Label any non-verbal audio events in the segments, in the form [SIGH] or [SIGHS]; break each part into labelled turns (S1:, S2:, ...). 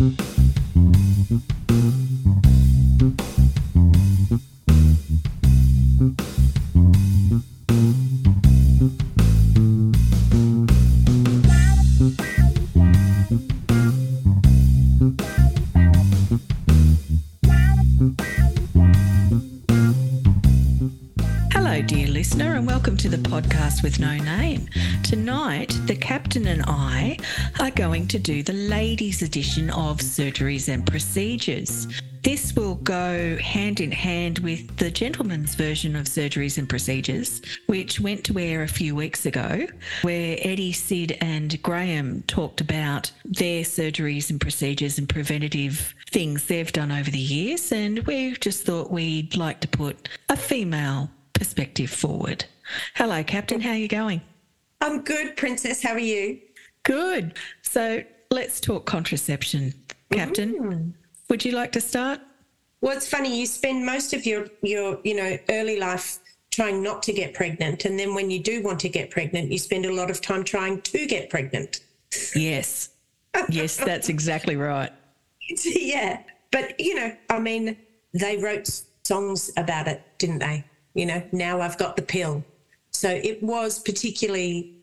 S1: Hello, dear listener, and welcome to the podcast with no name. Tonight, the captain and I are going to do the ladies' edition of surgeries and procedures. This will go hand in hand with the gentleman's version of surgeries and procedures, which went to air a few weeks ago, where Eddie, Sid, and Graeme talked about their surgeries and procedures and preventative things they've done over the years. And we just thought we'd like to put a female perspective forward. Hello, Captain. How are you going?
S2: I'm good, Princess. How are you?
S1: Good. So let's talk contraception, Captain. Mm. Would you like to start?
S2: Well, it's funny. You spend most of your your you know early life trying not to get pregnant, and then when you do want to get pregnant, you spend a lot of time trying to get pregnant.
S1: Yes. Yes, that's exactly right. [LAUGHS]
S2: yeah, but you know, I mean, they wrote songs about it, didn't they? You know, now I've got the pill. So it was particularly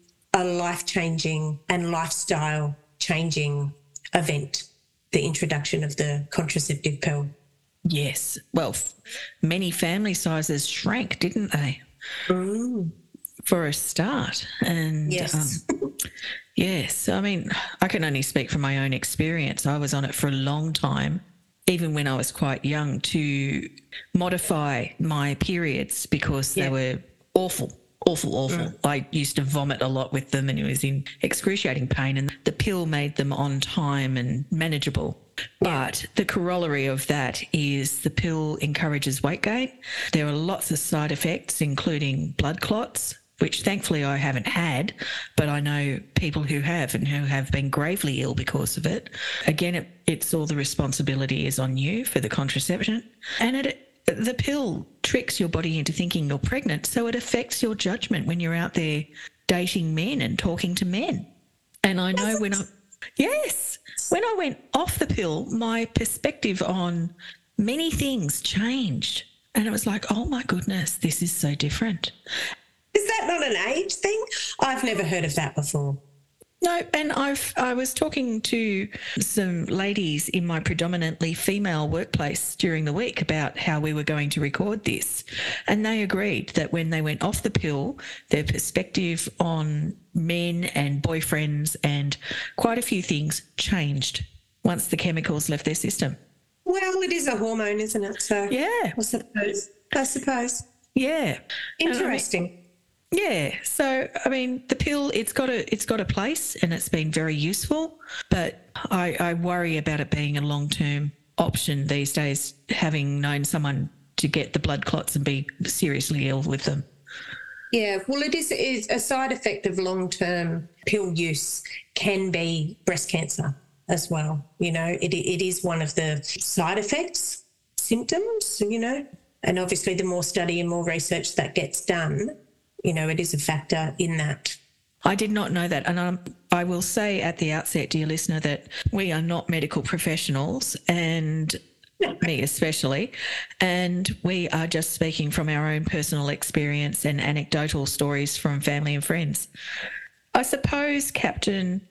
S2: a life changing and lifestyle changing event, the introduction of the contraceptive pill.
S1: Yes. Well, f- many family sizes shrank, didn't they? For a start. And
S2: Yes.
S1: um, yes, I mean, I can only speak from my own experience. I was on it for a long time, even when I was quite young, to modify my periods because
S2: Yeah.
S1: they were awful. Awful, awful. Mm. I used to vomit a lot with them and it was in excruciating pain. And the pill made them on time and manageable. But the corollary of that is the pill encourages weight gain. There are lots of side effects, including blood clots, which thankfully I haven't had, but I know people who have and who have been gravely ill because of it. Again, it, it's all the responsibility is on you for the contraception. And it, the pill tricks your body into thinking you're pregnant, so it affects your judgment when you're out there dating men and talking to men. And I know when I, yes, when I went off the pill, my perspective on many things changed. And it was like, oh my goodness, this is so different.
S2: Is that not an age thing? I've never heard of that before.
S1: No, and I've I was talking to some ladies in my predominantly female workplace during the week about how we were going to record this, and they agreed that when they went off the pill, their perspective on men and boyfriends and quite a few things changed once the chemicals left their system.
S2: Well, it is a hormone, isn't it? So
S1: Yeah,
S2: I suppose. I suppose.
S1: yeah.
S2: Interesting.
S1: Yeah. So I mean, the pill it's got a it's got a place and it's been very useful, but I, I worry about it being a long term option these days. Having known someone to get the blood clots and be seriously ill with them.
S2: Yeah, well, it is, is a side effect of long term pill use can be breast cancer as well. You know, it, it is one of the side effects, symptoms, you know, and obviously the more study and more research that gets done, you know, it is a factor in that.
S1: I did not know that, and um, I will say at the outset, dear listener, that we are not medical professionals, and me especially, and we are just speaking from our own personal experience and anecdotal stories from family and friends. I suppose, Captain,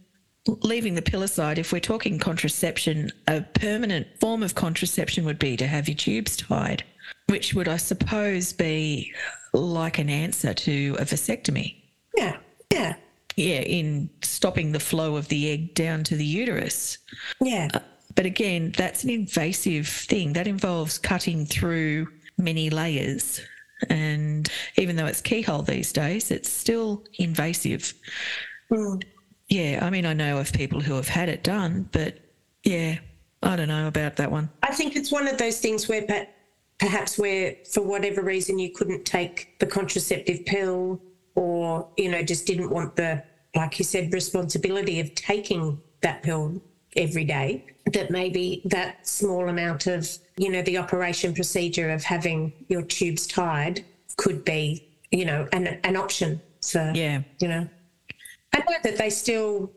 S1: leaving the pill aside, if we're talking contraception, a permanent form of contraception would be to have your tubes tied, which would, I suppose, be like an answer to a vasectomy.
S2: Yeah, yeah,
S1: Yeah, in stopping the flow of the egg down to the uterus.
S2: yeah.
S1: But again, that's an invasive thing. That involves cutting through many layers. And even though it's keyhole these days, it's still invasive.
S2: Mm.
S1: Yeah, I mean, I know of people who have had it done, but yeah, I don't know about that one.
S2: I think it's one of those things where perhaps where for whatever reason you couldn't take the contraceptive pill or you know just didn't want the like you said responsibility of taking that pill every day that maybe that small amount of you know the operation procedure of having your tubes tied could be you know an, an option for
S1: Yeah.
S2: you know I know that they still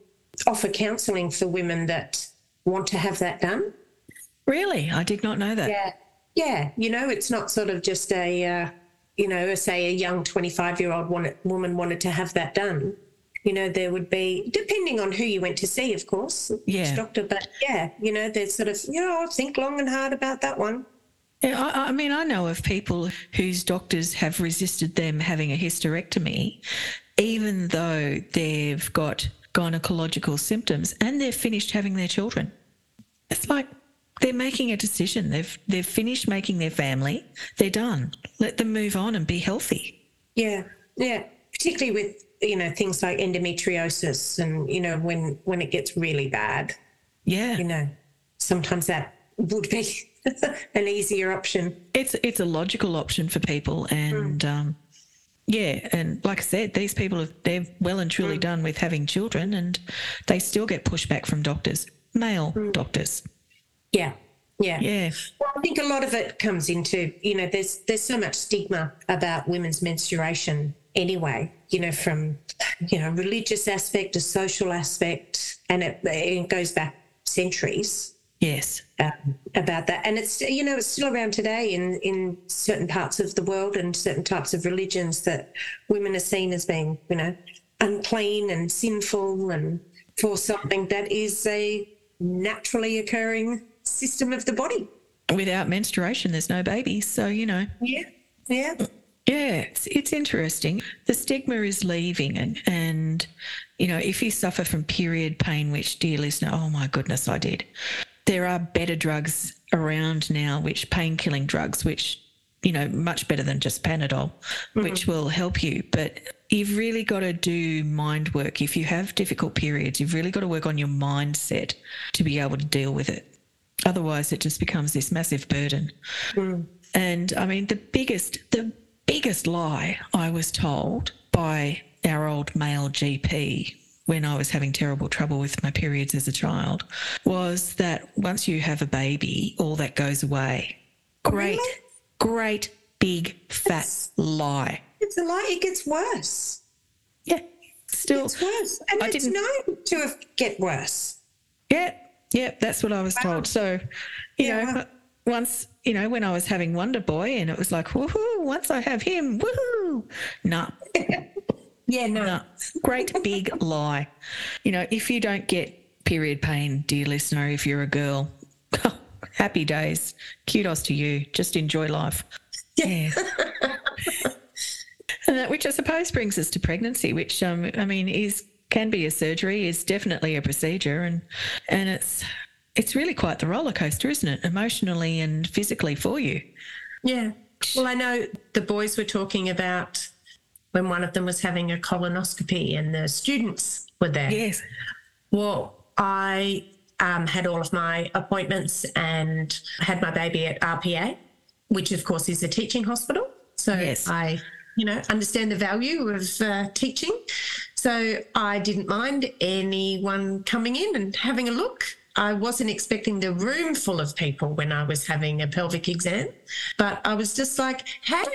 S2: offer counselling for women that want to have that done.
S1: Really? I did not know that.
S2: Yeah. Yeah. You know, it's not sort of just a, uh, you know, say a young 25 year old woman wanted to have that done. You know, there would be, depending on who you went to see, of course,
S1: yeah.
S2: doctor, but yeah, you know, there's sort of, you know, think long and hard about that one.
S1: Yeah, I, I, mean, I know of people whose doctors have resisted them having a hysterectomy, even though they've got gynecological symptoms and they've finished having their children. It's like they're making a decision. They've they've finished making their family. They're done. Let them move on and be healthy.
S2: Yeah, yeah. Particularly with you know things like endometriosis, and you know when when it gets really bad.
S1: Yeah.
S2: You know, sometimes that would be [LAUGHS] an easier option.
S1: It's it's a logical option for people, and mm. um, yeah, and like I said, these people have they're well and truly mm. done with having children, and they still get pushback from doctors, male mm. doctors.
S2: Yeah. Yeah.
S1: Yeah.
S2: Well, I think a lot of it comes into, you know, there's there's so much stigma about women's menstruation anyway, you know, from you know, religious aspect to social aspect and it, it goes back centuries.
S1: Yes.
S2: Um, about that. And it's you know, it's still around today in in certain parts of the world and certain types of religions that women are seen as being, you know, unclean and sinful and for something that is a naturally occurring system of the body.
S1: Without menstruation, there's no baby. So, you know.
S2: Yeah. Yeah.
S1: Yeah, it's, it's interesting. The stigma is leaving, and, and, you know, if you suffer from period pain, which, dear listener, oh my goodness, I did, there are better drugs around now, which pain killing drugs, which, you know, much better than just Panadol, mm-hmm. which will help you. But you've really got to do mind work. If you have difficult periods, you've really got to work on your mindset to be able to deal with it. Otherwise, it just becomes this massive burden. Mm. And I mean, the biggest, the biggest lie I was told by our old male GP when I was having terrible trouble with my periods as a child was that once you have a baby, all that goes away. Great, great, big, fat it's, lie.
S2: It's a lie. It gets worse.
S1: Yeah, still.
S2: It's worse. And I it's known to get worse.
S1: Yeah, yeah, that's what I was wow. told. So, you yeah. know, once, you know, when I was having Wonder Boy and it was like, woohoo, once I have him, woohoo. Nah. [LAUGHS]
S2: yeah, no. Nah.
S1: Great big lie. You know, if you don't get period pain, dear listener, if you're a girl, [LAUGHS] happy days. Kudos to you. Just enjoy life. Yeah. [LAUGHS] and that, which I suppose brings us to pregnancy, which um, I mean is can be a surgery, is definitely a procedure, and and it's it's really quite the roller coaster, isn't it, emotionally and physically for you?
S2: Yeah. Well, I know the boys were talking about when one of them was having a colonoscopy and the students were there.
S1: Yes.
S2: Well, I um, had all of my appointments and had my baby at RPA, which of course is a teaching hospital. So yes. I, you know, understand the value of uh, teaching. So I didn't mind anyone coming in and having a look. I wasn't expecting the room full of people when I was having a pelvic exam, but I was just like, hey,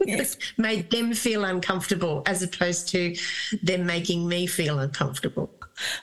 S2: [LAUGHS] yes. made them feel uncomfortable as opposed to them making me feel uncomfortable.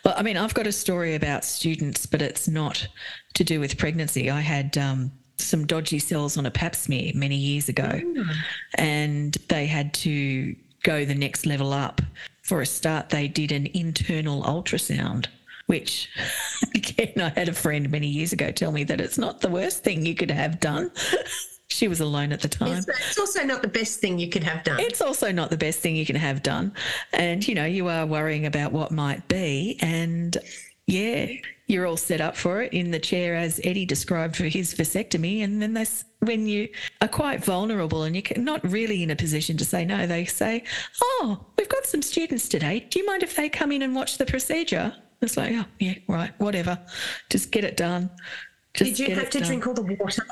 S1: Well, I mean, I've got a story about students, but it's not to do with pregnancy. I had um, some dodgy cells on a pap smear many years ago, mm. and they had to go the next level up for a start, they did an internal ultrasound, which [LAUGHS] again, I had a friend many years ago tell me that it's not the worst thing you could have done. [LAUGHS] she was alone at the time.
S2: It's, it's, also not the best thing you could have done.
S1: It's also not the best thing you can have done. And, you know, you are worrying about what might be. And yeah, you're all set up for it in the chair as Eddie described for his vasectomy. And then that's when you are quite vulnerable and you're not really in a position to say no. They say, Oh, we've got some students today. Do you mind if they come in and watch the procedure? It's like, Oh, yeah, right, whatever. Just get it done.
S2: Just Did you have to done. drink all the water?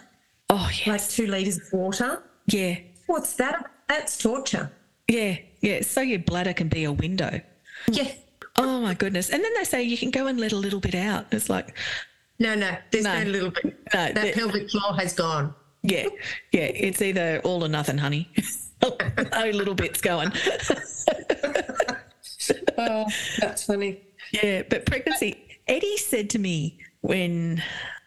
S1: Oh, yes.
S2: Like two litres of water?
S1: Yeah.
S2: What's that? That's torture.
S1: Yeah, yeah. So your bladder can be a window.
S2: Yeah.
S1: Oh my goodness! And then they say you can go and let a little bit out. It's like,
S2: no, no, there's no, no little bit. No, that pelvic floor has gone.
S1: Yeah, yeah. It's either all or nothing, honey. no [LAUGHS] oh, oh, little bits going. [LAUGHS]
S2: oh, that's funny.
S1: Yeah, but pregnancy. Eddie said to me when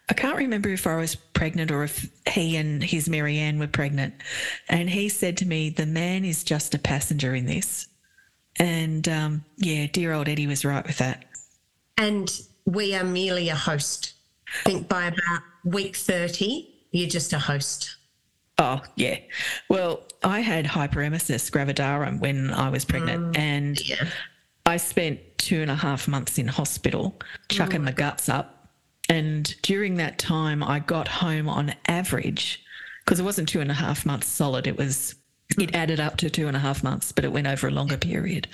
S1: I can't remember if I was pregnant or if he and his Marianne were pregnant. And he said to me, The man is just a passenger in this. And um, yeah, dear old Eddie was right with that.
S2: And we are merely a host. I think by about week 30, you're just a host.
S1: Oh, yeah. Well, I had hyperemesis gravidarum when I was pregnant, and
S2: Yeah.
S1: I spent two and a half months in hospital, chucking my guts up. And during that time, I got home on average, because it wasn't two and a half months solid, it was, it added up to two and a half months, but it went over a longer period.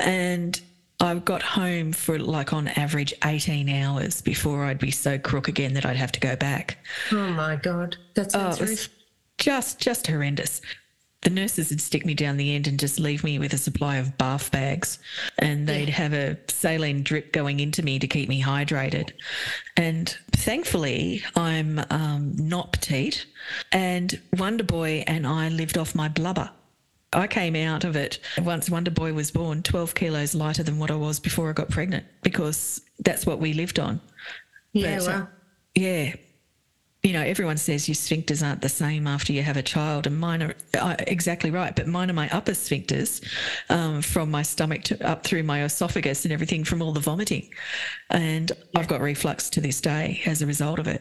S1: And I got home for like on average 18 hours before I'd be so crook again that I'd have to go back.
S2: Oh my God. That
S1: Oh,
S2: sounds
S1: it was
S2: horrific.
S1: just just horrendous. The nurses would stick me down the end and just leave me with a supply of bath bags, and they'd have a saline drip going into me to keep me hydrated. And thankfully, I'm um, not petite, and Wonder Boy and I lived off my blubber. I came out of it once Wonder Boy was born, 12 kilos lighter than what I was before I got pregnant, because that's what we lived on.
S2: Yeah,
S1: But, uh, yeah. You know, everyone says your sphincters aren't the same after you have a child, and mine are uh, exactly right. But mine are my upper sphincters um, from my stomach to up through my esophagus and everything from all the vomiting. And I've got reflux to this day as a result of it.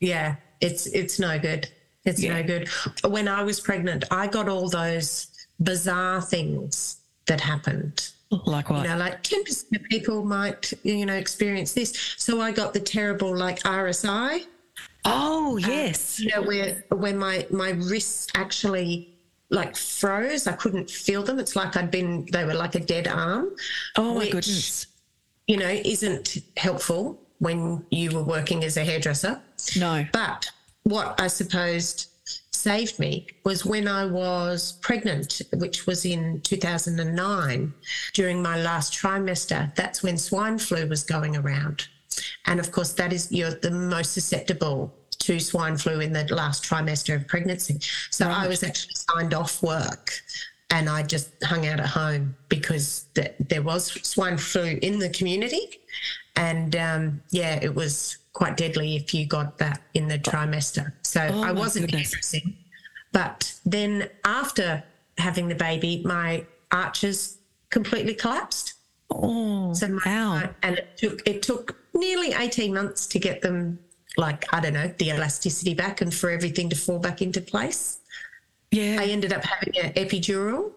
S2: yeah, it's it's no good. It's
S1: Yeah.
S2: no good. When I was pregnant, I got all those bizarre things that happened.
S1: Like what?
S2: You know, like 10% of people might, you know, experience this. So I got the terrible like RSI,
S1: oh, um, yes.
S2: you know, where when my my wrists actually like froze. I couldn't feel them. It's like I'd been they were like a dead arm.
S1: oh, my goodness.
S2: You know, isn't helpful when you were working as a hairdresser.
S1: No.
S2: But what I suppose saved me was when I was pregnant, which was in 2009, during my last trimester. That's when swine flu was going around. And of course, that is, you're the most susceptible to swine flu in the last trimester of pregnancy. So I was actually signed off work and I just hung out at home because th- there was swine flu in the community. And um, yeah, it was quite deadly if you got that in the trimester. So I
S1: Oh my
S2: wasn't hairdressing. But then after having the baby, my arches completely collapsed.
S1: Oh,
S2: So my,
S1: ow.
S2: and it took it took nearly 18 months to get them like, I don't know, the elasticity back and for everything to fall back into place.
S1: Yeah.
S2: I ended up having an epidural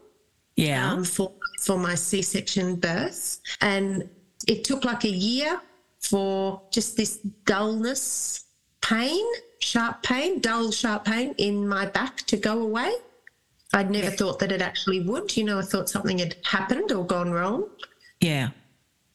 S1: yeah.
S2: um, for for my C-section birth, and it took like a year for just this dullness, pain, sharp pain, dull sharp pain in my back to go away. I'd never thought that it actually would. You know, I thought something had happened or gone wrong.
S1: yeah.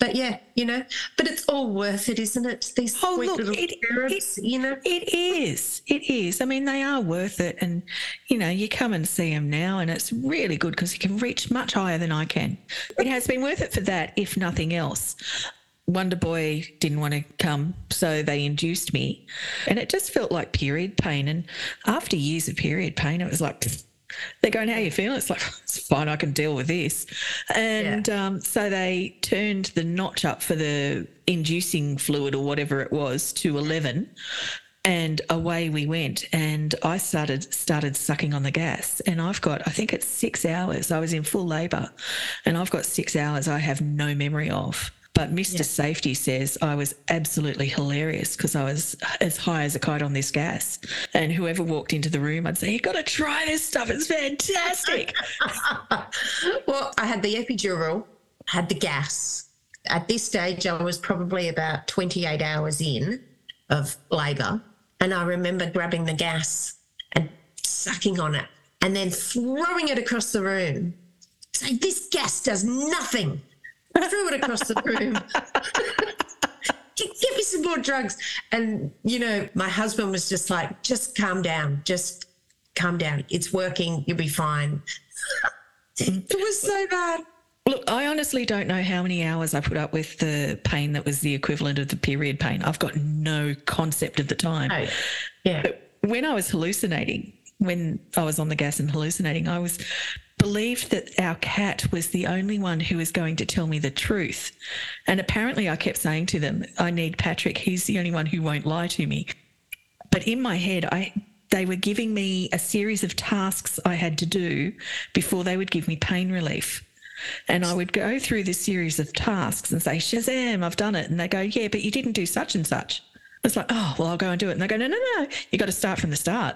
S2: But yeah, you know, but it's all worth it, isn't it? These
S1: Oh,
S2: sweet
S1: look,
S2: little
S1: it-
S2: cherubs, you know.
S1: It is. It is. I mean, they are worth it. And, you know, you come and see them now, and it's really good because you can reach much higher than I can. It has been worth it for that, if nothing else. Wonder Boy didn't want to come, so they induced me. And it just felt like period pain. And after years of period pain, it was like, pfft. They're going, How you feeling? It's like, [LAUGHS] It's fine, I can deal with this. And um, so they turned the notch up for the inducing fluid or whatever it was to 11 and away we went. And i started started sucking on the gas. And i've got i think it's six hours. I was in full labor and i've got six hours i have no memory of but mr safety says i was absolutely hilarious because i was as high as a kite on this gas and whoever walked into the room i'd say you got to try this stuff it's fantastic [LAUGHS]
S2: well, I had the epidural, had the gas. At this stage, I was probably about 28 hours in of labour. And I remember grabbing the gas and sucking on it and then throwing it across the room. Saying, This gas does nothing. [LAUGHS] Threw it across the room. [LAUGHS] Get me some more drugs. And, you know, my husband was just like, just calm down. Just calm down. It's working. You'll be fine. [LAUGHS] it was so bad.
S1: Look, I honestly don't know how many hours I put up with the pain that was the equivalent of the period pain. I've got no concept of the time.
S2: Oh, yeah.
S1: When I was hallucinating, when I was on the gas and hallucinating, I was believed that our cat was the only one who was going to tell me the truth. And apparently, I kept saying to them, I need Patrick. He's the only one who won't lie to me. But in my head, I they were giving me a series of tasks I had to do before they would give me pain relief. And I would go through this series of tasks and say, Shazam, I've done it. And they go, Yeah, but you didn't do such and such. It's like, Oh, well, I'll go and do it. And they go, No, no, no, you got to start from the start.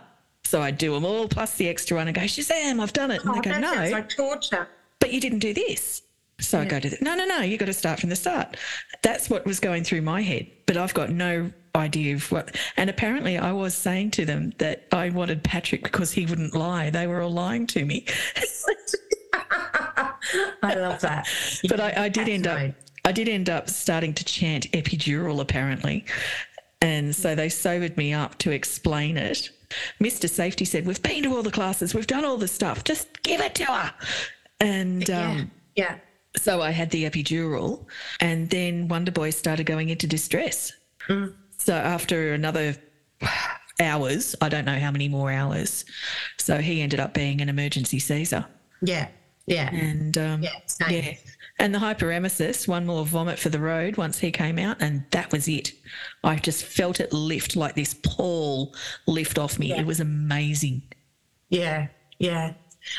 S1: So I do them all plus the extra one and go, Shazam, I've done it. And
S2: Oh,
S1: they go, No,
S2: like torture.
S1: but you didn't do this. So I go to the, no, no, no, you got to start from the start. That's what was going through my head, but I've got no idea of what. And apparently, I was saying to them that I wanted Patrick because he wouldn't lie. They were all lying to me. [LAUGHS]
S2: I love that.
S1: but I, I did end up, I did end up starting to chant epidural apparently, and so they sobered me up to explain it. Mr. Safety said, "We've been to all the classes, we've done all the stuff. Just give it to her." And um,
S2: Yeah.
S1: So I had the epidural, and then Wonder Boy started going into distress. So after another hours, I don't know how many more hours, so he ended up being an emergency Caesar.
S2: Yeah. Yeah.
S1: And um,
S2: Yeah, same.
S1: yeah. And the hyperemesis, one more vomit for the road once he came out, and that was it. I just felt it lift like this pall lift off me. It was amazing.
S2: Yeah. Yeah.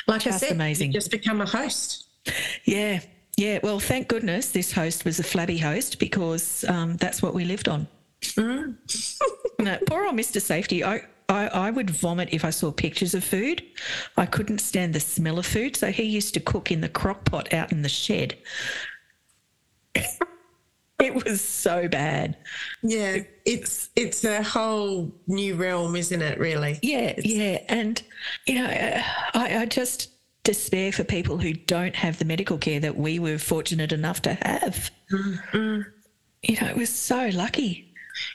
S2: Like I
S1: Just
S2: said,
S1: amazing.
S2: just become a host.
S1: Yeah, yeah. Well, thank goodness this host was a flabby host because um, that's what we lived on.
S2: Mm. [LAUGHS]
S1: no, poor old Mr. Safety. I, I, I would vomit if I saw pictures of food. I couldn't stand the smell of food, so he used to cook in the crock pot out in the shed. [LAUGHS] it was so bad.
S2: Yeah. It's it's a whole new realm, isn't it, really?
S1: Yeah, yeah. And, you know, uh, I, I just despair for people who don't have the medical care that we were fortunate enough to have. You know, it was so lucky.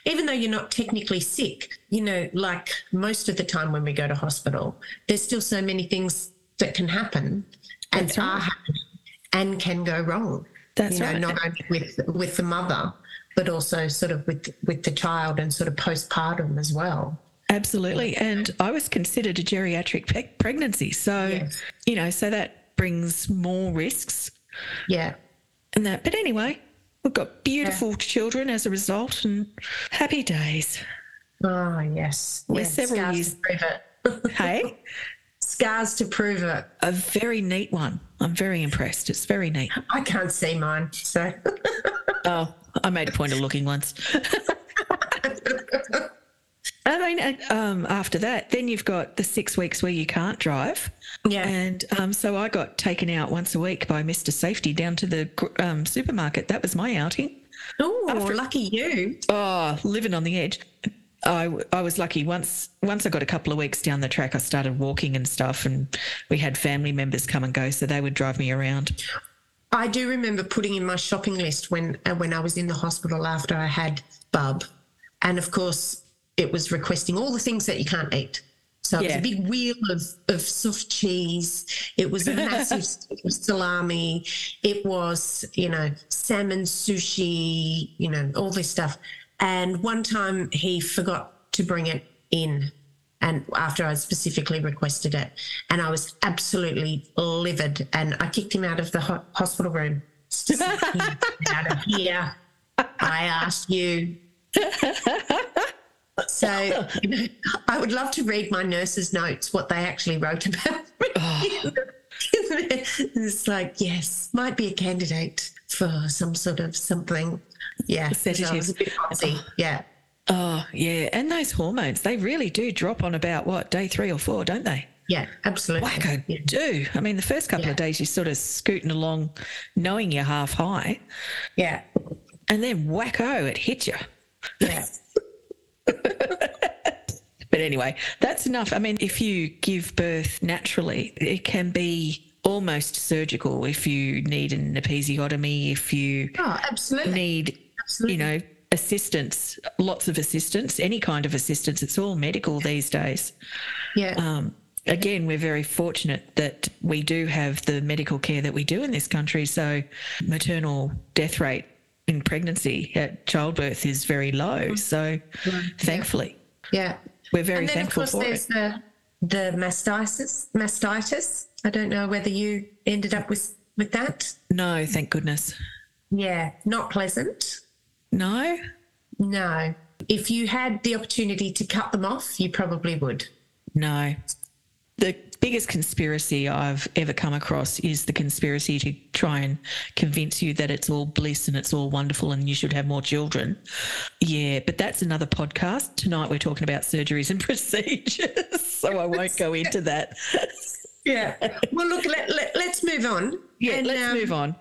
S2: Even though you're not technically sick, you know, like most of the time when we go to hospital, there's still so many things that can happen and
S1: right.
S2: are happening and can go wrong.
S1: That's
S2: you know,
S1: right.
S2: not only with with the mother, but also sort of with with the child and sort of postpartum as well.
S1: Absolutely. And I was considered a geriatric pe- pregnancy. So,
S2: Yes.
S1: you know, so that brings more risks
S2: Yeah.
S1: and that. But anyway, we've got beautiful children as a result and happy days.
S2: Oh yes.
S1: We're
S2: Yeah,
S1: several
S2: scars
S1: years-
S2: to prove it. [LAUGHS]
S1: Hey,
S2: scars to prove it.
S1: a very neat one. I'm very impressed. It's very neat.
S2: I can't see mine, so [LAUGHS]
S1: Oh, I made a point of looking once. [LAUGHS] I mean, um, after that, then you've got the six weeks where you can't drive.
S2: yeah.
S1: And um, so I got taken out once a week by Mr. Safety down to the um, supermarket. That was my outing.
S2: Oh, lucky you.
S1: Oh, living on the edge. I, I was lucky once once I got a couple of weeks down the track I started walking and stuff and we had family members come and go so they would drive me around.
S2: I do remember putting in my shopping list when uh, when I was in the hospital after I had bub, and of course it was requesting all the things that you can't eat. So it was a big wheel of, of soft cheese. It was a massive [LAUGHS] salami. It was, you know, salmon sushi, you know, all this stuff. And one time he forgot to bring it in and after I specifically requested it, and I was absolutely livid, and I kicked him out of the ho- hospital room. [LAUGHS] Out of here! I asked you. [LAUGHS] So you know, I would love to read my nurse's notes, what they actually wrote [LAUGHS] about. me. it's like, yes, might be a candidate for some sort of something. Yeah, 'cause I
S1: Sedative.
S2: was a bit bossy. Yeah.
S1: Oh, yeah. And those hormones, they really do drop on about what, day three or four, don't they?
S2: Yeah, absolutely.
S1: Wacko
S2: Yeah.
S1: do. I mean, the first couple
S2: Yeah.
S1: of days you're sort of scooting along knowing you're half high,
S2: Yeah.
S1: and then wacko, it hits you.
S2: Yeah. [LAUGHS]
S1: But anyway, that's enough. I mean, if you give birth naturally, it can be almost surgical if you need an episiotomy, if you
S2: Oh, absolutely.
S1: need, you know, assistance, lots of assistance, any kind of assistance. It's all medical these days.
S2: Yeah.
S1: Um, again, we're very fortunate that we do have the medical care that we do in this country. So, maternal death rate in pregnancy at childbirth is very low. Mm-hmm. So, thankfully,
S2: yeah.
S1: we're very
S2: and then, of
S1: thankful
S2: course,
S1: for
S2: there's
S1: it.
S2: the the mastitis. Mastitis. I don't know whether you ended up with with that.
S1: No, thank goodness.
S2: Yeah, not pleasant.
S1: No.
S2: No. If you had the opportunity to cut them off, you probably would.
S1: No. The biggest conspiracy I've ever come across is the conspiracy to try and convince you that it's all bliss and it's all wonderful and you should have more children. Yeah, but that's another podcast. Tonight we're talking about surgeries and [LAUGHS] procedures, so I won't go into that. [LAUGHS]
S2: Yeah. Well, look, let, let, us move on.
S1: Yeah, and, let's um, move on.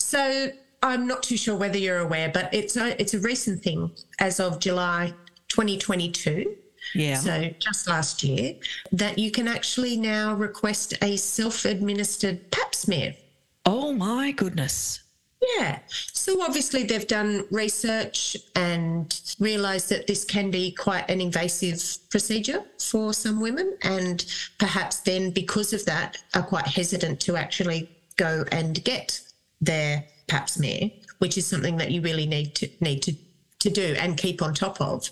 S2: So I'm not too sure whether you're aware, but it's a, it's a recent thing as of July 2022.
S1: Yeah.
S2: So just last year, that you can actually now request a self administered pap smear.
S1: Oh my goodness.
S2: Yeah. So obviously they've done research and realised that this can be quite an invasive procedure for some women, and perhaps then because of that are quite hesitant to actually go and get their pap smear, which is something that you really need to need to, to do and keep on top of.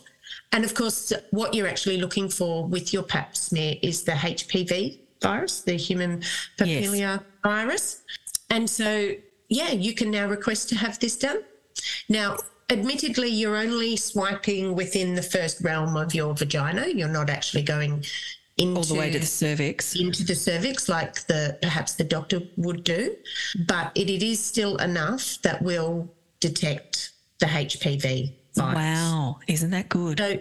S2: And of course, what you're actually looking for with your pap smear is the HPV virus, the human papilloma yes. virus. And so, yeah, you can now request to have this done. Now, admittedly, you're only swiping within the first realm of your vagina. You're not actually going into
S1: all the way to the cervix
S2: into the cervix like the perhaps the doctor would do but it, it is still enough that will detect the hpv virus.
S1: wow isn't that good
S2: so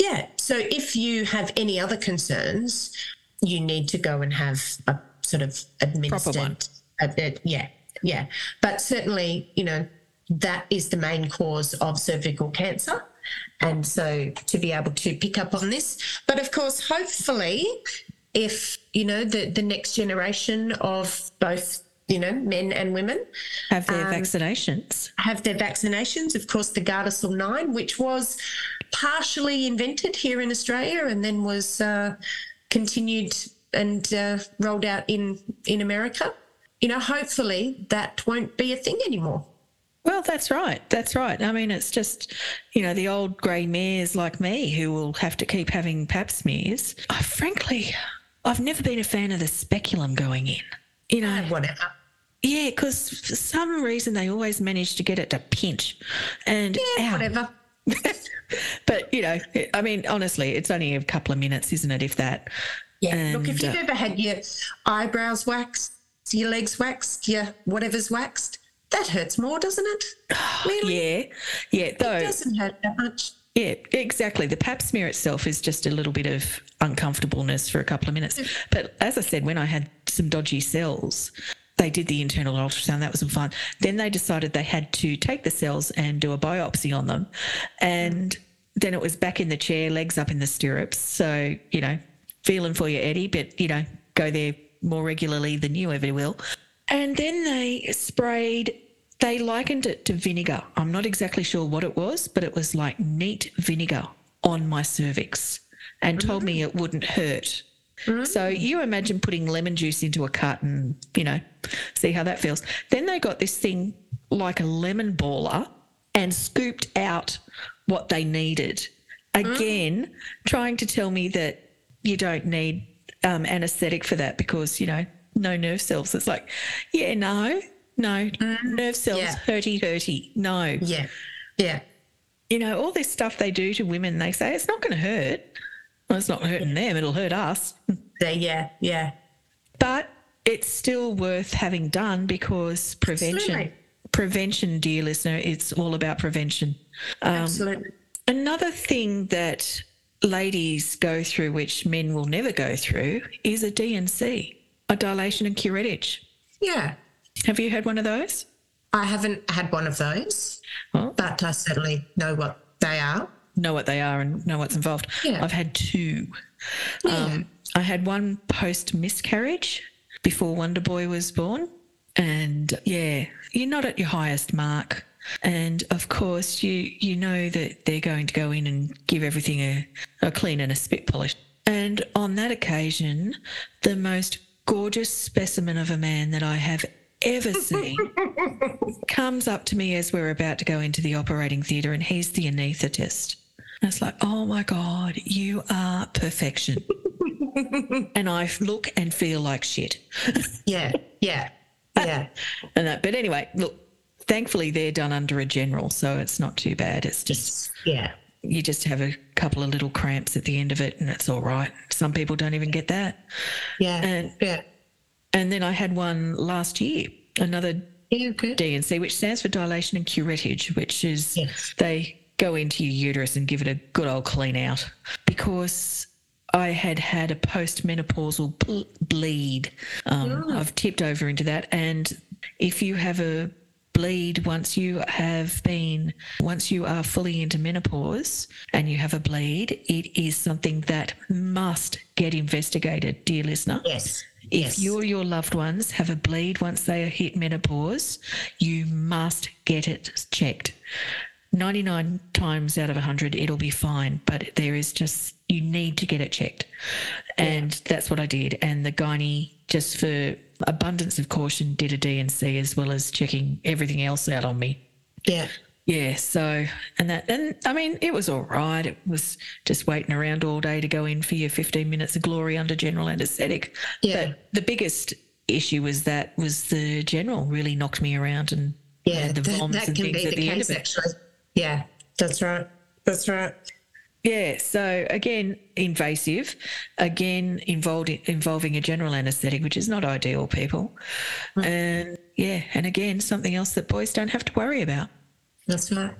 S2: yeah. So if you have any other concerns, you need to go and have a sort of administered. A, yeah. Yeah. But certainly, you know, that is the main cause of cervical cancer. And so to be able to pick up on this. But of course, hopefully, if, you know, the, the next generation of both you know, men and women.
S1: Have their um, vaccinations.
S2: Have their vaccinations. Of course, the Gardasil 9, which was partially invented here in Australia and then was uh, continued and uh, rolled out in, in America. You know, hopefully that won't be a thing anymore.
S1: Well, that's right. That's right. I mean, it's just, you know, the old grey mares like me who will have to keep having pap smears. I, frankly, I've never been a fan of the speculum going in. You know,
S2: whatever.
S1: Yeah, because for some reason they always manage to get it to pinch, and
S2: yeah, whatever. [LAUGHS]
S1: but you know, I mean, honestly, it's only a couple of minutes, isn't it? If that.
S2: Yeah. And, Look, if you've uh, ever had your eyebrows waxed, your legs waxed, your whatever's waxed, that hurts more, doesn't it? [SIGHS]
S1: Really? Yeah. Yeah. Though
S2: it doesn't hurt that much.
S1: Yeah, exactly. The pap smear itself is just a little bit of uncomfortableness for a couple of minutes. But as I said, when I had some dodgy cells, they did the internal ultrasound. That was fine. Then they decided they had to take the cells and do a biopsy on them. And then it was back in the chair, legs up in the stirrups. So, you know, feeling for you, Eddie, but, you know, go there more regularly than you ever will. And then they sprayed, they likened it to vinegar. I'm not exactly sure what it was, but it was like neat vinegar on my cervix and mm-hmm. told me it wouldn't hurt. Mm-hmm. So you imagine putting lemon juice into a cut and, you know, see how that feels. Then they got this thing like a lemon baller and scooped out what they needed. Again, mm. trying to tell me that you don't need um, anesthetic for that because, you know, no nerve cells. It's like, yeah, no, no, mm. nerve cells, yeah. hurty, hurty. No.
S2: Yeah. Yeah.
S1: You know, all this stuff they do to women, they say it's not going to hurt. Well, it's not hurting them, it'll hurt us.
S2: Yeah, yeah.
S1: But it's still worth having done because prevention, Absolutely. prevention, dear listener, it's all about prevention.
S2: Um, Absolutely.
S1: Another thing that ladies go through, which men will never go through, is a D&C, a dilation and curettage.
S2: Yeah.
S1: Have you had one of those?
S2: I haven't had one of those, oh. but I certainly know what they are
S1: know what they are and know what's involved.
S2: Yeah.
S1: I've had two. Yeah. Um, I had one post miscarriage before Wonder Boy was born. And yeah, you're not at your highest mark. And of course, you you know that they're going to go in and give everything a, a clean and a spit polish. And on that occasion, the most gorgeous specimen of a man that I have ever seen [LAUGHS] comes up to me as we're about to go into the operating theatre, and he's the anaesthetist. And it's like, oh my God, you are perfection. [LAUGHS] and I look and feel like shit.
S2: yeah, yeah, yeah. [LAUGHS]
S1: and that, but anyway, look, thankfully they're done under a general, so it's not too bad. It's just
S2: yeah.
S1: You just have a couple of little cramps at the end of it, and it's all right. Some people don't even get that.
S2: Yeah,
S1: and
S2: yeah.
S1: And then I had one last year, another
S2: yeah.
S1: D&C, which stands for dilation and curettage, which is
S2: yes.
S1: they go into your uterus and give it a good old clean out because I had had a postmenopausal ble- bleed. Um, oh. I've tipped over into that. And if you have a bleed once you have been, once you are fully into menopause and you have a bleed, it is something that must get investigated, dear listener.
S2: Yes.
S1: If
S2: yes.
S1: you or your loved ones have a bleed once they hit menopause, you must get it checked. 99 times out of 100, it'll be fine, but there is just, you need to get it checked. And yeah. that's what I did. And the gynae, just for abundance of caution, did a D&C as well as checking everything else out on me.
S2: Yeah.
S1: Yeah, so and that and I mean it was all right. It was just waiting around all day to go in for your 15 minutes of glory under general anaesthetic.
S2: Yeah.
S1: But the biggest issue was that was the general really knocked me around and
S2: yeah,
S1: the
S2: voms that, can
S1: things
S2: be
S1: at
S2: the, case,
S1: end of it.
S2: Actually. Yeah, that's right. That's right.
S1: Yeah, so again, invasive, again involved involving a general anaesthetic, which is not ideal, people. Mm. And yeah, and again, something else that boys don't have to worry about.
S2: That's right.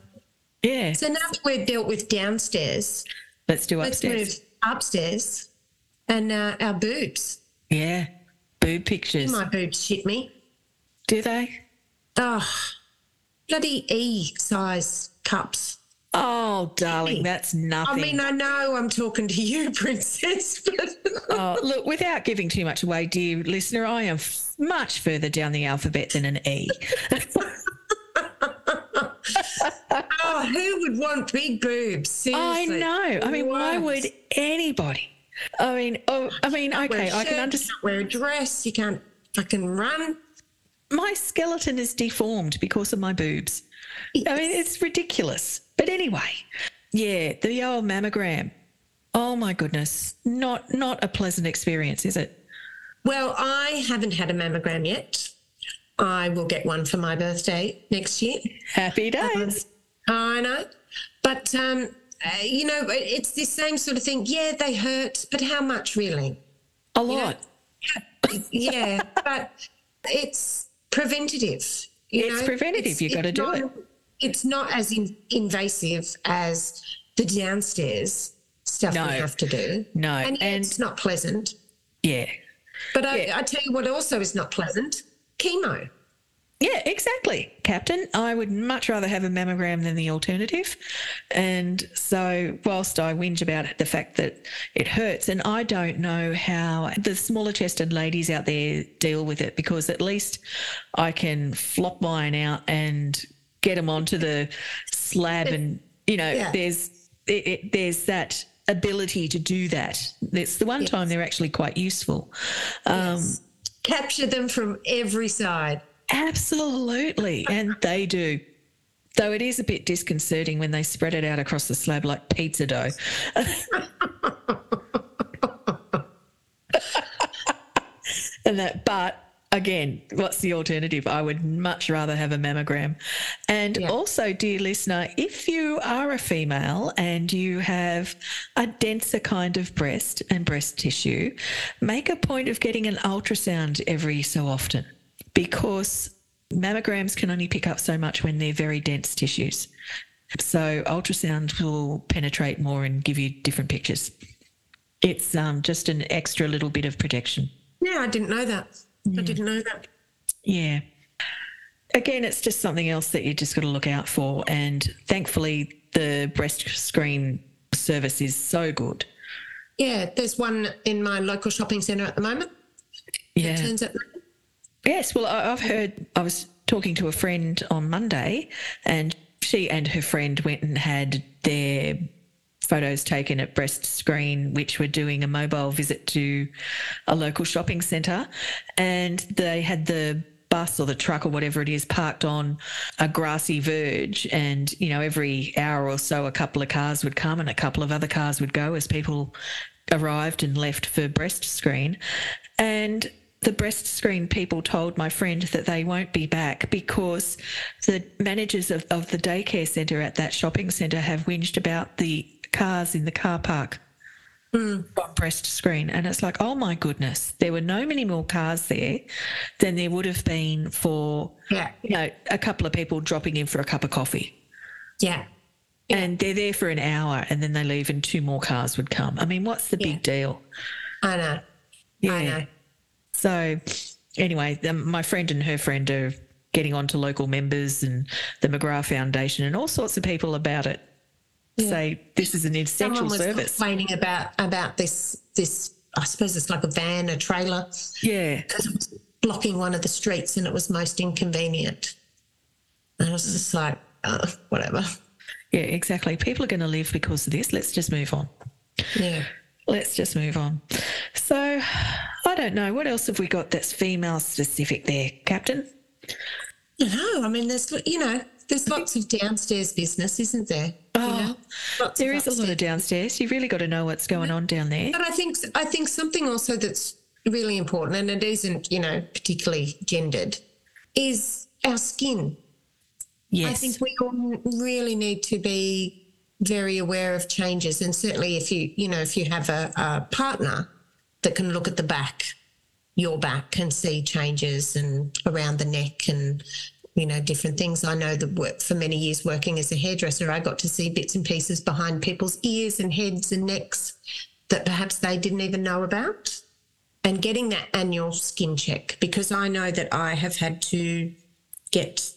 S1: Yeah.
S2: So now that we've dealt with downstairs,
S1: let's do upstairs.
S2: Let's move upstairs and uh, our boobs.
S1: Yeah, boob pictures.
S2: My boobs shit me.
S1: Do they?
S2: Oh, bloody E size cups.
S1: Oh, darling, that's nothing.
S2: I mean, I know I'm talking to you, [LAUGHS] Princess, but.
S1: oh, look, without giving too much away, dear listener, I am f- much further down the alphabet than an E. [LAUGHS]
S2: oh, who would want big boobs? Seriously.
S1: I know. I mean, what? why would anybody? I mean, oh, I mean, okay, I can understand.
S2: wear a dress. You can't fucking run.
S1: My skeleton is deformed because of my boobs. Yes. I mean, it's ridiculous. But anyway, yeah, the old mammogram. Oh my goodness, not not a pleasant experience, is it?
S2: Well, I haven't had a mammogram yet. I will get one for my birthday next year.
S1: Happy days.
S2: Um, I know. But, um, uh, you know, it's the same sort of thing. Yeah, they hurt, but how much really?
S1: A lot.
S2: You know? yeah, but it's preventative.
S1: it's know? preventative. It's, You've got to do
S2: not,
S1: it.
S2: It's not as in, invasive as the downstairs stuff no. we have to do.
S1: No.
S2: And, and it's not pleasant.
S1: Yeah.
S2: But yeah. I, I tell you what also is not pleasant chemo.
S1: Yeah, exactly, Captain. I would much rather have a mammogram than the alternative. And so, whilst I whinge about the fact that it hurts, and I don't know how the smaller chested ladies out there deal with it, because at least I can flop mine out and get them onto the slab, and you know, yeah. there's it, it, there's that ability to do that. It's the one yes. time they're actually quite useful. Um, yes
S2: capture them from every side.
S1: Absolutely. And they do. Though it is a bit disconcerting when they spread it out across the slab like pizza dough. [LAUGHS] and that, but again, what's the alternative? I would much rather have a mammogram. And yeah. also, dear listener, if you are a female and you have a denser kind of breast and breast tissue, make a point of getting an ultrasound every so often because mammograms can only pick up so much when they're very dense tissues. So, ultrasound will penetrate more and give you different pictures. It's um, just an extra little bit of protection.
S2: Yeah, I didn't know that. I didn't know that.
S1: Yeah. Again, it's just something else that you just got to look out for. And thankfully, the breast screen service is so good.
S2: Yeah, there's one in my local shopping centre at the moment.
S1: Yeah.
S2: turns out.
S1: Yes, well, I've heard, I was talking to a friend on Monday, and she and her friend went and had their photos taken at Breast Screen, which were doing a mobile visit to a local shopping centre. And they had the bus or the truck or whatever it is parked on a grassy verge. And, you know, every hour or so, a couple of cars would come and a couple of other cars would go as people arrived and left for breast screen. And the breast screen people told my friend that they won't be back because the managers of, of the daycare centre at that shopping centre have whinged about the cars in the car park
S2: Mm.
S1: on breast screen. And it's like, oh my goodness, there were no many more cars there than there would have been for,
S2: Yeah.
S1: you know, a couple of people dropping in for a cup of coffee.
S2: Yeah.
S1: And they're there for an hour and then they leave and two more cars would come. I mean, what's the
S2: Yeah.
S1: big deal?
S2: I know. I know.
S1: So, anyway, um, my friend and her friend are getting on to local members and the McGrath Foundation and all sorts of people about it. Say this is an essential
S2: Someone was
S1: service.
S2: complaining about about this this. I suppose it's like a van, a trailer,
S1: Yeah.
S2: because it was blocking one of the streets and it was most inconvenient. And I was just like, uh, whatever.
S1: Yeah, exactly. People are going to live because of this. Let's just move on.
S2: Yeah.
S1: Let's just move on. So, don't know. What else have we got that's female specific there, Captain?
S2: No, I mean, there's you know, there's lots of downstairs business, isn't there? You oh, know?
S1: There a lot of downstairs. You've really got to know what's going on down there.
S2: But I think I think something also that's really important, and it isn't you know particularly gendered, is our skin.
S1: Yes.
S2: I think we all really need to be very aware of changes, and certainly if you you know if you have a, a partner that can look at the back, your back, and see changes and around the neck and you know different things. I know that work for many years working as a hairdresser, I got to see bits and pieces behind people's ears and heads and necks that perhaps they didn't even know about. And getting that annual skin check because I know that I have had to get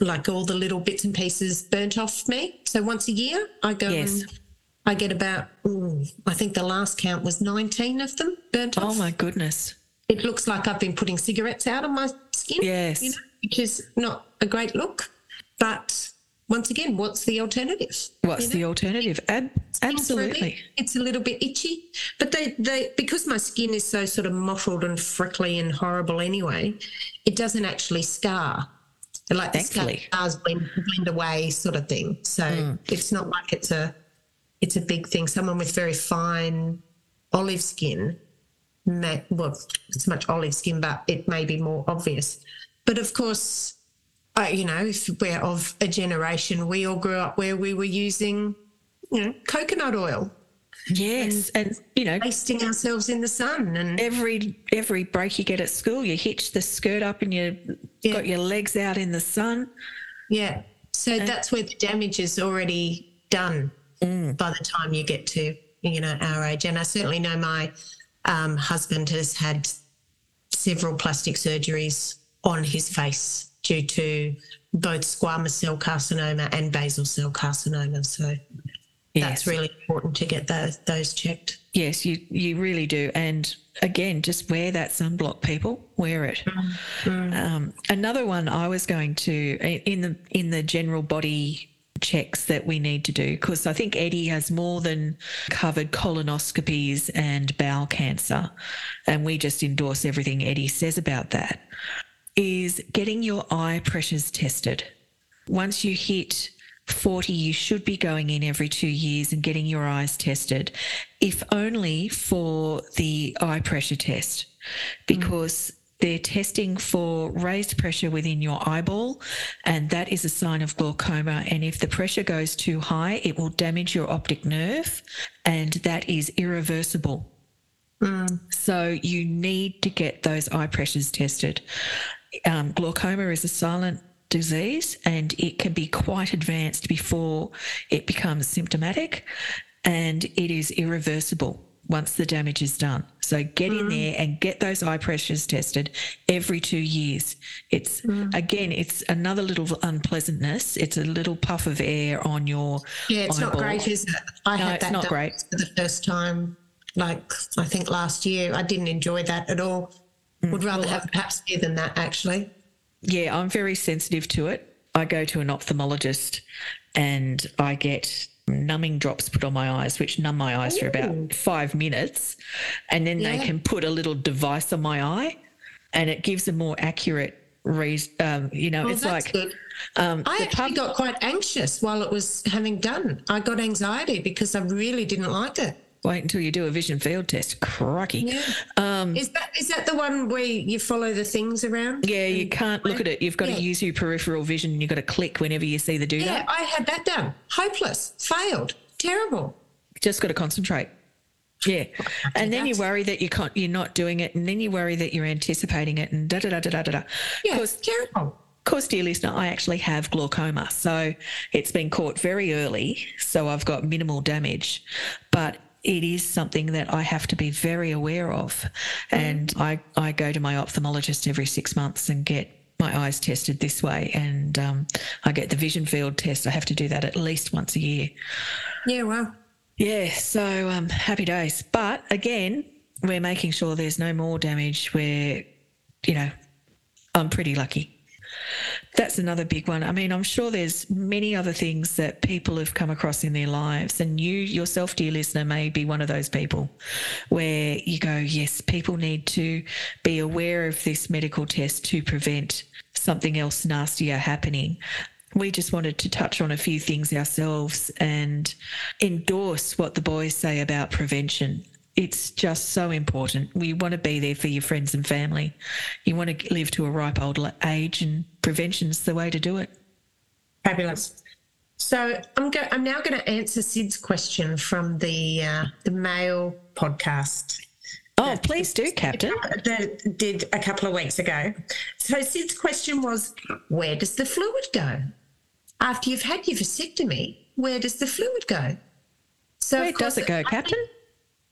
S2: like all the little bits and pieces burnt off me. So once a year, I go
S1: Yes.
S2: and I get about, ooh, I think the last count was 19 of them burnt
S1: oh
S2: off.
S1: my goodness.
S2: It looks like I've been putting cigarettes out on my skin.
S1: Yes.
S2: You know, which is not a great look. But once again, what's the alternative?
S1: What's the alternative? Ab- absolutely.
S2: It's a little bit itchy, but they, they because my skin is so sort of mottled and freckly and horrible anyway, it doesn't actually scar. Like the scars blend, blend away, sort of thing. So
S1: Hmm.
S2: it's not like it's a it's a big thing. Someone with very fine olive skin, may, well, it's much olive skin, but it may be more obvious. But of course, uh, you know, if we're of a generation, we all grew up where we were using, you know, coconut oil,
S1: Yes. And, you know,
S2: wasting ourselves in the sun. And
S1: every every break you get at school, you hitch the skirt up and you
S2: Yeah.
S1: got your legs out in the sun.
S2: yeah, so that's where the damage is already done by the time you get to, you know, our age. And I certainly know my um, husband has had several plastic surgeries on his face due to both squamous cell carcinoma and basal cell carcinoma. So that's really important to get those, those checked.
S1: Yes, you you really do. And again, just wear that sunblock, people. Wear it. Um, another one I was going to in the in the general body checks that we need to do because I think Eddie has more than covered colonoscopies and bowel cancer, and we just endorse everything Eddie says about that. Is getting your eye pressures tested. Once you hit 40, you should be going in every two years and getting your eyes tested, if only for the eye pressure test, mm. because they're testing for raised pressure within your eyeball, and that is a sign of glaucoma. And if the pressure goes too high, it will damage your optic nerve, and that is irreversible. So you need to get those eye pressures tested. Um, glaucoma is a silent disease and it can be quite advanced before it becomes symptomatic and it is irreversible once the damage is done. So get in there and get those eye pressures tested every two years. It's again, it's another little unpleasantness. It's a little puff of air on your
S2: Yeah, it's not great, is it? I
S1: No,
S2: had that
S1: not great.
S2: for the first time, like I think last year. I didn't enjoy that at all.
S1: Mm.
S2: Would rather have perhaps beer than that, actually.
S1: Yeah, I'm very sensitive to it. I go to an ophthalmologist and I get numbing drops put on my eyes, which numb my eyes for about five minutes. And then they can put a little device on my eye and it gives a more accurate reason. Um, you know,
S2: Well,
S1: it's like, um,
S2: I actually
S1: pub-
S2: got quite anxious while it was having done. I got anxiety because I really didn't like it.
S1: Wait until you do a vision field test. Crikey.
S2: Yeah.
S1: Um,
S2: Is that is that the one where you follow the things around?
S1: yeah, you can't look at it. You've got
S2: Yeah.
S1: to use your peripheral vision. You've got to click whenever you see the doodah.
S2: Yeah, I had that done. Hopeless. Failed. Terrible.
S1: Just got to concentrate. Yeah, and then you worry that you can't, you're not doing it, and then you worry that you're anticipating it, and da da da da da da.
S2: Yeah,
S1: Because
S2: it's terrible.
S1: Of course, dear listener, I actually have glaucoma. So it's been caught very early. So I've got minimal damage. But it is something that I have to be very aware of. And I, I go to my ophthalmologist every six months and get my eyes tested this way. And um, I get the vision field test. I have to do that at least once a year.
S2: Yeah, well,
S1: Yeah, so um, happy days. But again, we're making sure there's no more damage. We're, you know, I'm pretty lucky. That's another big one. I mean, I'm sure there's many other things that people have come across in their lives, and you yourself, dear listener, may be one of those people where you go, yes, people need to be aware of this medical test to prevent something else nastier happening. We just wanted to touch on a few things ourselves and endorse what the boys say about prevention it's just so important. We want to be there for your friends and family. You want to live to a ripe old age, and prevention's the way to do it.
S2: fabulous. So I'm go- I'm now going to answer Sid's question from the uh, the Male podcast
S1: Oh, please do, Captain.
S2: that did a couple of weeks ago. So Sid's question was, where does the fluid go after you've had your vasectomy? Where does the fluid go? So
S1: Where
S2: of course,
S1: does it go, Captain?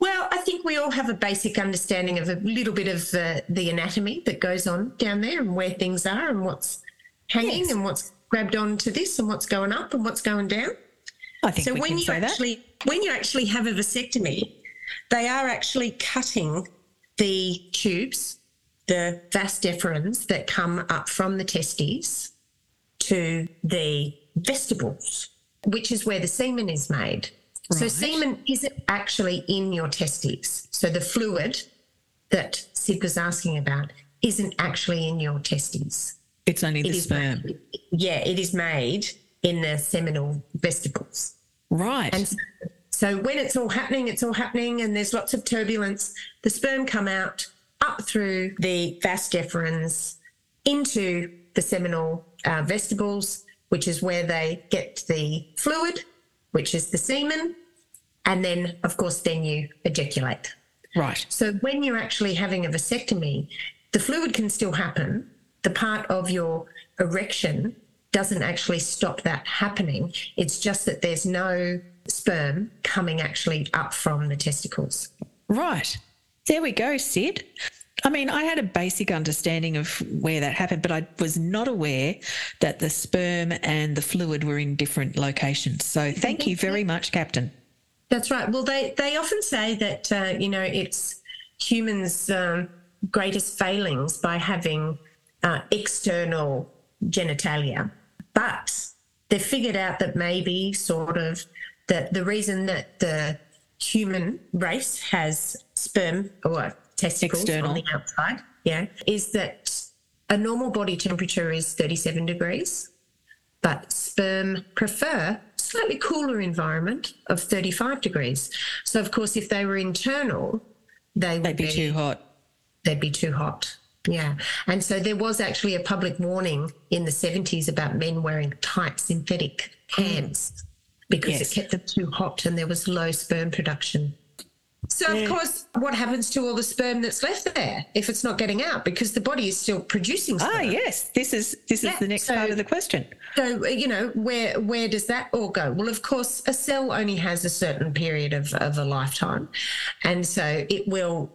S2: Well, I think we all have a basic understanding of a little bit of the, the anatomy that goes on down there and where things are and what's hanging
S1: Yes.
S2: and what's grabbed onto this and what's going up and what's going down.
S1: I think
S2: So when you
S1: say that.
S2: actually when you actually have a vasectomy, they are actually cutting the tubes, the vas deferens that come up from the testes to the vestibules, which is where the semen is made. So semen isn't actually in your testes. So the fluid that Sid was asking about isn't actually in your testes.
S1: It's only the
S2: It
S1: sperm.
S2: made- yeah, it is made in the seminal vesicles.
S1: Right.
S2: And so, so when it's all happening, it's all happening, and there's lots of turbulence. The sperm come out up through the vas deferens into the seminal uh, vestibules, which is where they get the fluid, which is the semen, and then, of course, then you ejaculate.
S1: right.
S2: So when you're actually having a vasectomy, the fluid can still happen. The part of your erection doesn't actually stop that happening. It's just that there's no sperm coming actually up from the testicles.
S1: Right. There we go, Sid. I mean, I had a basic understanding of where that happened, but I was not aware that the sperm and the fluid were in different locations. So thank you very much, Captain.
S2: That's right. Well, they, they often say that, uh, you know, it's humans' um, greatest failings by having uh, external genitalia. But they've figured out that maybe sort of that the reason that the human race has sperm or testicles
S1: External.
S2: on the outside, yeah, is that a normal body temperature is 37 degrees, but sperm prefer slightly cooler environment of 35 degrees. So, of course, if they were internal, they would
S1: They'd be too hot.
S2: they'd be too hot. Yeah. And so there was actually a public warning in the 70s about men wearing tight synthetic pants mm. because
S1: Yes.
S2: it kept them too hot and there was low sperm production. So, of course, what happens to all the sperm that's left there if it's not getting out because the body is still producing sperm?
S1: Ah, yes. This is this
S2: Yeah,
S1: is the next
S2: so-
S1: part of the question.
S2: So, uh, you know, where where does that all go? Well, of course, a cell only has a certain period of, of a lifetime. And so it will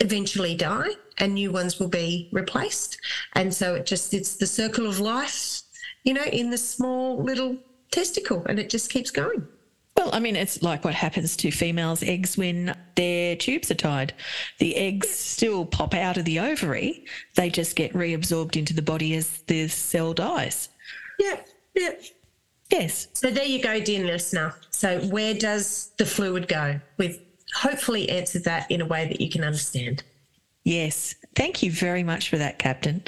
S2: eventually die and new ones will be replaced. And so it just, it's the circle of life, you know, in the small little testicle and it just keeps going.
S1: Well, I mean, it's like what happens to females' eggs when their tubes are tied. The eggs still pop out of the ovary, they just get reabsorbed into the body as the cell dies.
S2: Yeah, yeah.
S1: Yes.
S2: So there you go, dear listener. So where does the fluid go? We've hopefully answered that in a way that you can understand.
S1: Yes. Thank you very much for that, Captain.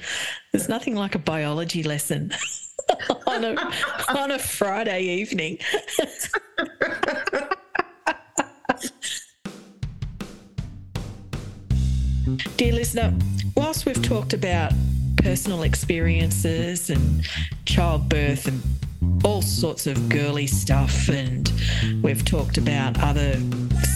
S1: There's nothing like a biology lesson [LAUGHS] on a on a Friday evening. [LAUGHS] Dear listener, whilst we've talked about personal experiences and childbirth and all sorts of girly stuff, and we've talked about other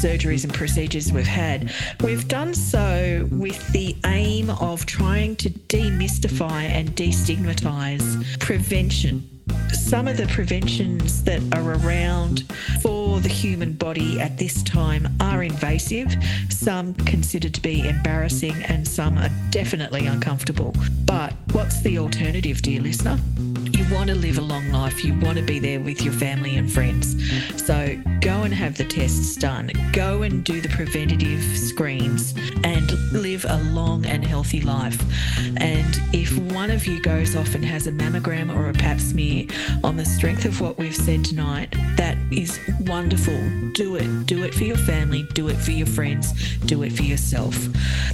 S1: surgeries and procedures we've had. We've done so with the aim of trying to demystify and destigmatize prevention some of the preventions that are around for the human body at this time are invasive, some considered to be embarrassing, and some are definitely uncomfortable. But what's the alternative, dear listener? Want to live a long life, you want to be there with your family and friends. So go and have the tests done, go and do the preventative screens, and live a long and healthy life. And if one of you goes off and has a mammogram or a pap smear, on the strength of what we've said tonight, that is wonderful. Do it. Do it for your family, do it for your friends, do it for yourself.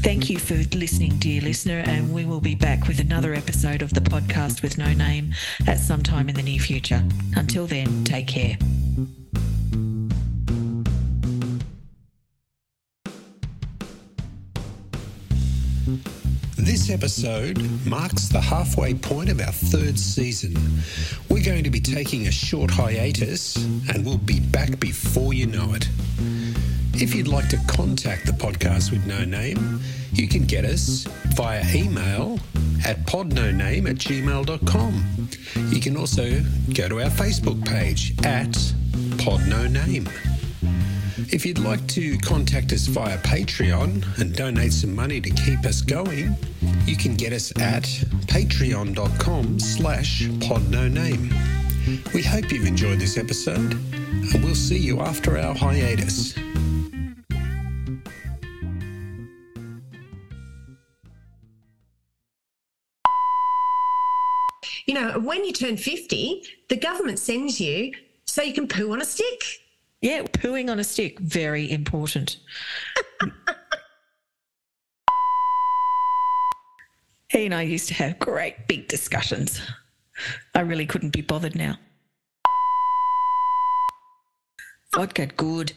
S1: Thank you for listening, dear listener, and we will be back with another episode of the podcast with no name at some time in the near future. Until then, take care.
S3: This episode marks the halfway point of our third season. We're going to be taking a short hiatus and we'll be back before you know it. If you'd like to contact the podcast with no name, you can get us via email at podnoname at gmail.com. You can also go to our Facebook page at podnoname. If you'd like to contact us via Patreon and donate some money to keep us going, you can get us at patreon.com slash podnoname. We hope you've enjoyed this episode, and we'll see you after our hiatus.
S2: You know, when you turn 50, the government sends you so you can poo on a stick.
S1: Yeah, pooing on a stick, very important. [LAUGHS] he and I used to have great big discussions. I really couldn't be bothered now. Vodka, good.